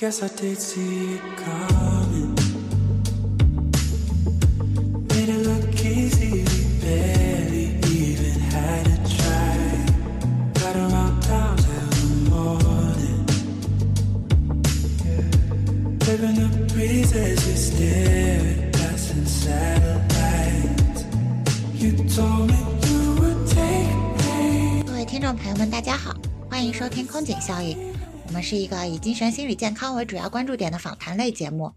Guess I did see it coming. Made it look easy, we barely even had to try. Got around town till the morning. Living the breeze as you stare at passing satellites. You told me you would take me. 各位听众朋友们，大家好，欢迎收听空警效应。我们是一个以精神心理健康为主要关注点的访谈类节目，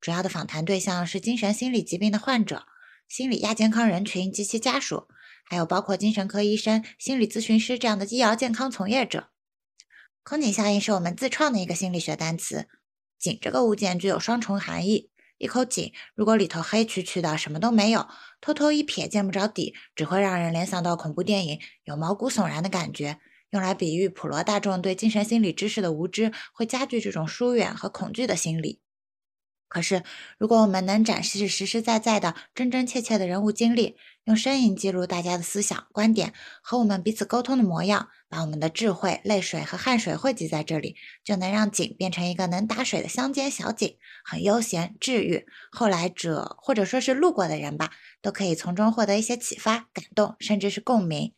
主要的访谈对象是精神心理疾病的患者、心理亚健康人群及其家属，还有包括精神科医生、心理咨询师这样的医疗健康从业者。空警效应是我们自创的一个心理学单词，“井”这个物件具有双重含义。一口井，如果里头黑黢黢的，什么都没有，偷偷一瞥见不着底，只会让人联想到恐怖电影，有毛骨悚然的感觉。用来比喻普罗大众对精神心理知识的无知，会加剧这种疏远和恐惧的心理。可是，如果我们能展示实实在在的、真真切切的人物经历，用声音记录大家的思想、观点和我们彼此沟通的模样，把我们的智慧、泪水和汗水汇集在这里，就能让井变成一个能打水的乡间小井，很悠闲、治愈。后来者或者说是路过的人吧，都可以从中获得一些启发、感动，甚至是共鸣。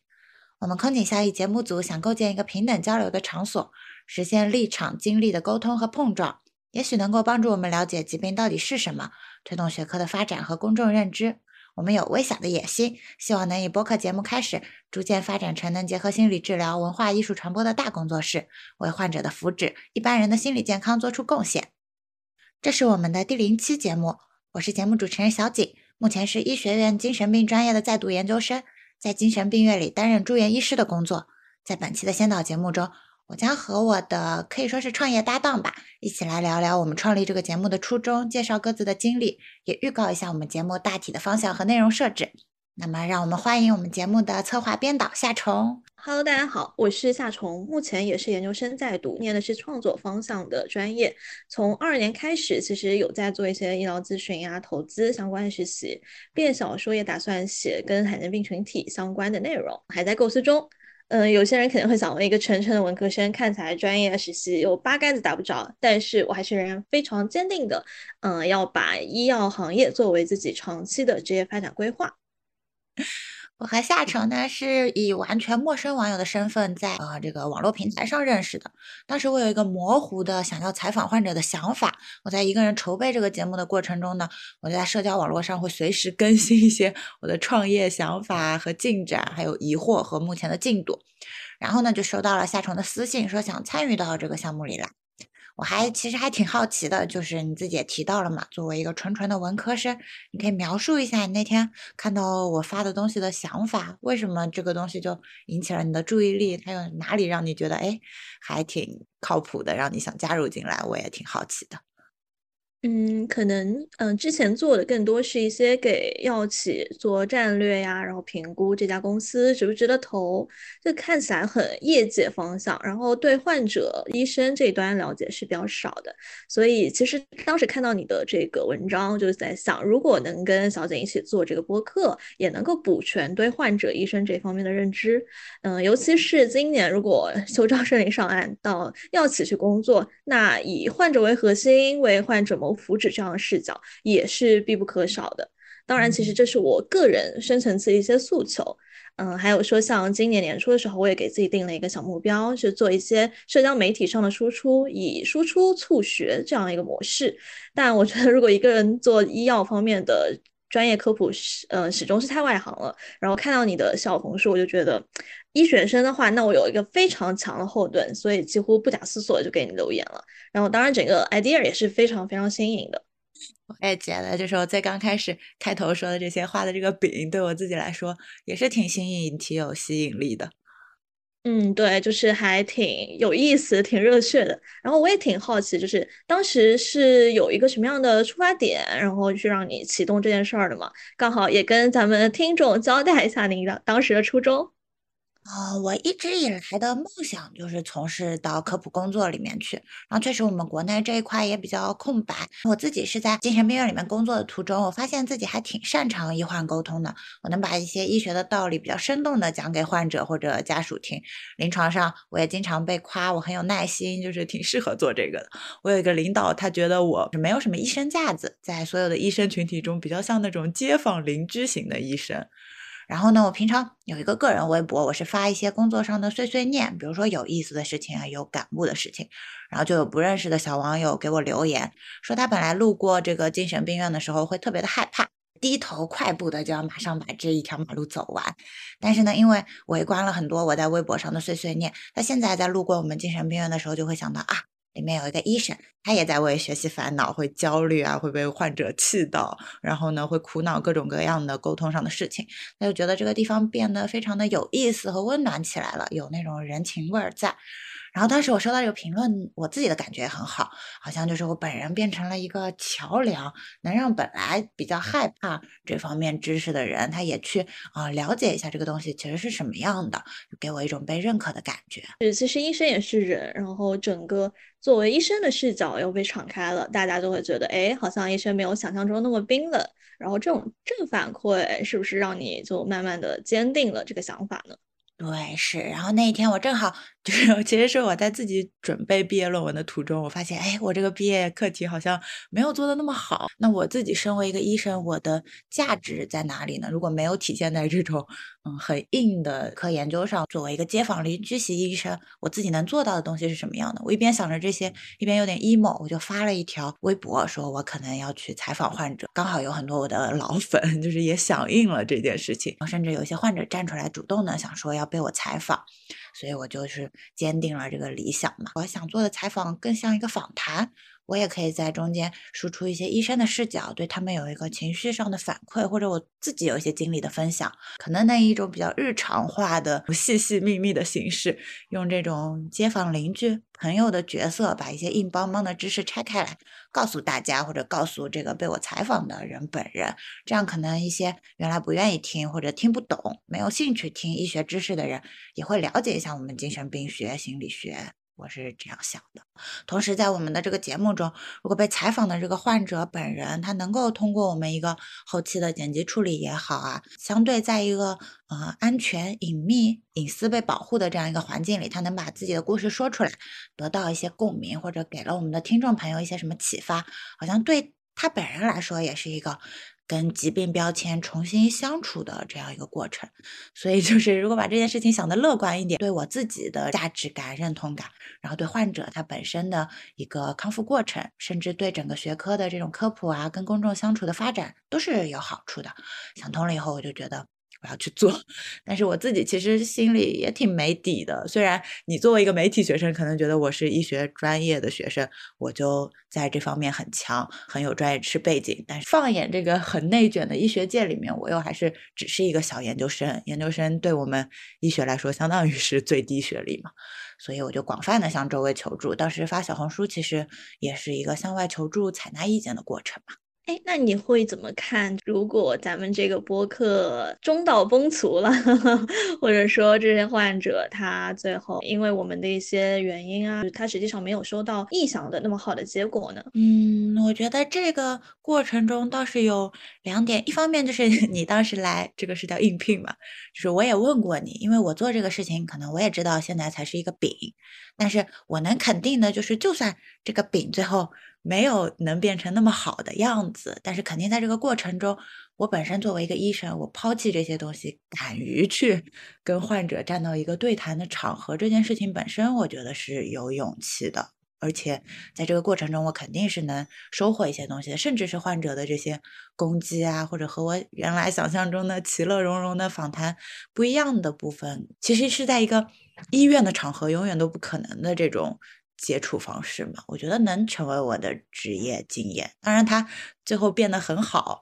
我们空警效益节目组想构建一个平等交流的场所，实现立场、经历的沟通和碰撞，也许能够帮助我们了解疾病到底是什么，推动学科的发展和公众认知。我们有微小的野心，希望能以播客节目开始，逐渐发展成能结合心理治疗、文化艺术传播的大工作室，为患者的福祉、一般人的心理健康做出贡献。这是我们的第零期节目，我是节目主持人小景，目前是医学院精神病专业的在读研究生。在精神病院里担任住院医师的工作，在本期的先导节目中，我将和我的可以说是创业搭档吧，一起来聊聊我们创立这个节目的初衷，介绍各自的经历，也预告一下我们节目大体的方向和内容设置。那么，让我们欢迎我们节目的策划编导夏虫。Hello，大家好，我是夏虫，目前也是研究生在读，念的是创作方向的专业。从二年开始，其实有在做一些医疗咨询呀、投资相关的实习。毕业小说也打算写跟罕见病群体相关的内容，还在构思中。嗯，有些人可能会想问，一个纯纯的文科生，看起来专业实习有八竿子打不着，但是我还是仍然非常坚定的，嗯，要把医药行业作为自己长期的职业发展规划。我和夏成呢是以完全陌生网友的身份在呃这个网络平台上认识的。当时我有一个模糊的想要采访患者的想法。我在一个人筹备这个节目的过程中呢，我就在社交网络上会随时更新一些我的创业想法和进展，还有疑惑和目前的进度。然后呢，就收到了夏虫的私信，说想参与到这个项目里来。我还其实还挺好奇的，就是你自己也提到了嘛，作为一个纯纯的文科生，你可以描述一下你那天看到我发的东西的想法，为什么这个东西就引起了你的注意力？它有哪里让你觉得哎还挺靠谱的，让你想加入进来？我也挺好奇的。嗯，可能嗯，之前做的更多是一些给药企做战略呀，然后评估这家公司值不值得投，这看起来很业界方向，然后对患者、医生这一端了解是比较少的。所以其实当时看到你的这个文章，就是在想，如果能跟小景一起做这个播客，也能够补全对患者、医生这方面的认知。嗯，尤其是今年如果修章顺利上岸，到药企去工作，那以患者为核心，为患者谋。福祉这样的视角也是必不可少的。当然，其实这是我个人深层次一些诉求。嗯，还有说，像今年年初的时候，我也给自己定了一个小目标，是做一些社交媒体上的输出，以输出促学这样一个模式。但我觉得，如果一个人做医药方面的专业科普，始呃始终是太外行了。然后看到你的小红书，我就觉得医学生的话，那我有一个非常强的后盾，所以几乎不假思索就给你留言了。然后，当然整个 idea 也是非常非常新颖的。我也觉得，就是我最刚开始开头说的这些画的这个饼，对我自己来说也是挺新颖、挺有吸引力的。嗯，对，就是还挺有意思、挺热血的。然后我也挺好奇，就是当时是有一个什么样的出发点，然后去让你启动这件事儿的嘛？刚好也跟咱们听众交代一下您的当时的初衷。啊、我一直以来的梦想就是从事到科普工作里面去，然后确实我们国内这一块也比较空白。我自己是在精神病院里面工作的途中，我发现自己还挺擅长医患沟通的，我能把一些医学的道理比较生动的讲给患者或者家属听。临床上我也经常被夸我很有耐心，就是挺适合做这个的。我有一个领导，他觉得我没有什么医生架子，在所有的医生群体中比较像那种街坊邻居型的医生。然后呢，我平常有一个个人微博，我是发一些工作上的碎碎念，比如说有意思的事情啊，有感悟的事情。然后就有不认识的小网友给我留言，说他本来路过这个精神病院的时候会特别的害怕，低头快步的就要马上把这一条马路走完。但是呢，因为围观了很多我在微博上的碎碎念，他现在在路过我们精神病院的时候就会想到啊。里面有一个医生，他也在为学习烦恼，会焦虑啊，会被患者气到，然后呢，会苦恼各种各样的沟通上的事情。他就觉得这个地方变得非常的有意思和温暖起来了，有那种人情味儿在。然后当时我收到这个评论，我自己的感觉也很好，好像就是我本人变成了一个桥梁，能让本来比较害怕这方面知识的人，他也去啊、呃了解一下这个东西其实是什么样的，给我一种被认可的感觉。是，其实医生也是人，然后整个作为医生的视角又被敞开了，大家就会觉得，哎，好像医生没有想象中那么冰冷。然后这种正反馈是不是让你就慢慢的坚定了这个想法呢？对，是。然后那一天我正好就是，其实是我在自己准备毕业论文的途中，我发现，哎，我这个毕业课题好像没有做的那么好。那我自己身为一个医生，我的价值在哪里呢？如果没有体现在这种嗯很硬的科研究上，作为一个街坊邻居型医生，我自己能做到的东西是什么样的？我一边想着这些，一边有点 emo，我就发了一条微博，说我可能要去采访患者。刚好有很多我的老粉，就是也响应了这件事情，甚至有一些患者站出来主动的想说要被我采访。所以我就是坚定了这个理想嘛。我想做的采访更像一个访谈，我也可以在中间输出一些医生的视角，对他们有一个情绪上的反馈，或者我自己有一些经历的分享，可能那一种比较日常化的、细细密密的形式，用这种街坊邻居。朋友的角色，把一些硬邦邦的知识拆开来，告诉大家，或者告诉这个被我采访的人本人，这样可能一些原来不愿意听或者听不懂、没有兴趣听医学知识的人，也会了解一下我们精神病学、心理学。我是这样想的。同时，在我们的这个节目中，如果被采访的这个患者本人，他能够通过我们一个后期的剪辑处理也好啊，相对在一个呃安全、隐秘、隐私被保护的这样一个环境里，他能把自己的故事说出来，得到一些共鸣，或者给了我们的听众朋友一些什么启发，好像对他本人来说也是一个。跟疾病标签重新相处的这样一个过程，所以就是 如果把这件事情想得乐观一点，对我自己的价值感、认同感，然后对患者他本身的一个康复过程，甚至对整个学科的这种科普啊、跟公众相处的发展都是有好处的。想通了以后，我就觉得。我要去做，但是我自己其实心里也挺没底的。虽然你作为一个媒体学生，可能觉得我是医学专业的学生，我就在这方面很强，很有专业知识背景。但是放眼这个很内卷的医学界里面，我又还是只是一个小研究生。研究生对我们医学来说，相当于是最低学历嘛，所以我就广泛的向周围求助。当时发小红书其实也是一个向外求助、采纳意见的过程嘛。哎，那你会怎么看？如果咱们这个播客中道崩殂了，或者说这些患者他最后因为我们的一些原因啊，他实际上没有收到臆想的那么好的结果呢？嗯，我觉得这个过程中倒是有两点，一方面就是 你当时来这个是叫应聘嘛，就是我也问过你，因为我做这个事情，可能我也知道现在才是一个饼，但是我能肯定的就是，就算这个饼最后。没有能变成那么好的样子，但是肯定在这个过程中，我本身作为一个医生，我抛弃这些东西，敢于去 跟患者站到一个对谈的场合，这件事情本身，我觉得是有勇气的。而且在这个过程中，我肯定是能收获一些东西的，甚至是患者的这些攻击啊，或者和我原来想象中的其乐融融的访谈不一样的部分，其实是在一个医院的场合永远都不可能的这种。接触方式嘛，我觉得能成为我的职业经验。当然，它最后变得很好，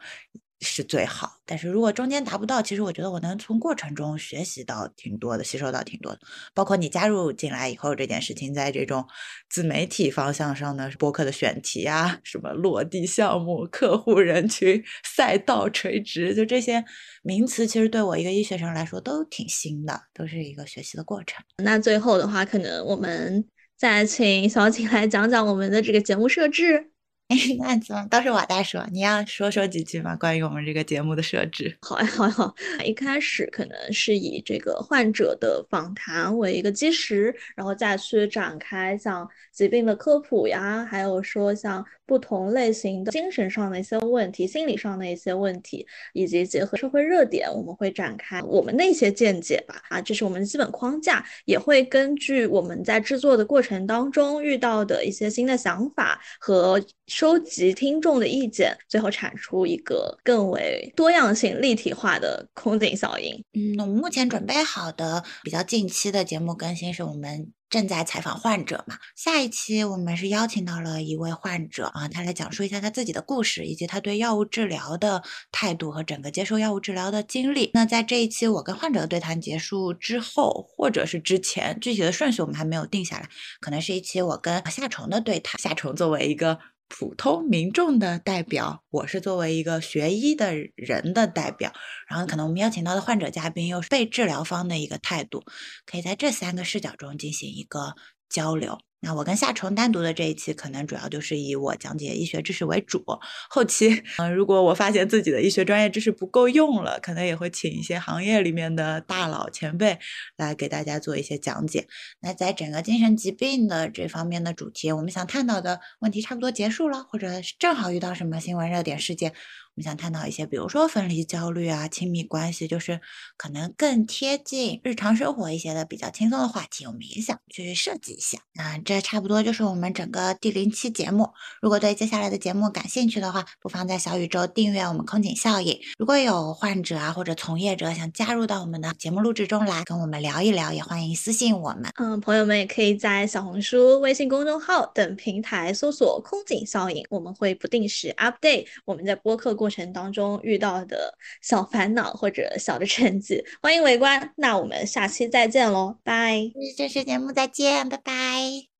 是最好。但是如果中间达不到，其实我觉得我能从过程中学习到挺多的，吸收到挺多的。包括你加入进来以后，这件事情在这种自媒体方向上的播客的选题啊，什么落地项目、客户人群、赛道垂直，就这些名词，其实对我一个医学生来说都挺新的，都是一个学习的过程。那最后的话，可能我们再请小景来讲讲我们的这个节目设置。哎，那怎么都是我在说？你要说说几句吗？关于我们这个节目的设置？好呀，好呀，好。一开始可能是以这个患者的访谈为一个基石，然后再去展开像疾病的科普呀，还有说像不同类型的精神上的一些问题、心理上的一些问题，以及结合社会热点，我们会展开我们的一些见解吧。啊，这是我们的基本框架，也会根据我们在制作的过程当中遇到的一些新的想法和。收集听众的意见，最后产出一个更为多样性、立体化的空井效应。嗯，我们目前准备好的比较近期的节目更新是我们正在采访患者嘛？下一期我们是邀请到了一位患者啊，他来讲述一下他自己的故事，以及他对药物治疗的态度和整个接受药物治疗的经历。那在这一期我跟患者的对谈结束之后，或者是之前，具体的顺序我们还没有定下来，可能是一期我跟夏虫的对谈。夏虫作为一个普通民众的代表，我是作为一个学医的人的代表，然后可能我们邀请到的患者嘉宾又是被治疗方的一个态度，可以在这三个视角中进行一个交流。那我跟夏虫单独的这一期，可能主要就是以我讲解医学知识为主。后期，嗯，如果我发现自己的医学专业知识不够用了，可能也会请一些行业里面的大佬前辈来给大家做一些讲解。那在整个精神疾病的这方面的主题，我们想探讨的问题差不多结束了，或者正好遇到什么新闻热点事件。我们想探讨一些，比如说分离焦虑啊、亲密关系，就是可能更贴近日常生活一些的比较轻松的话题，我们也想去设计一下。那这差不多就是我们整个第零期节目。如果对接下来的节目感兴趣的话，不妨在小宇宙订阅我们空警效应。如果有患者啊或者从业者想加入到我们的节目录制中来跟我们聊一聊，也欢迎私信我们。嗯，朋友们也可以在小红书、微信公众号等平台搜索“空警效应”，我们会不定时 update 我们在播客过。过程当中遇到的小烦恼或者小的成绩，欢迎围观。那我们下期再见喽，拜！这期节目再见，拜拜。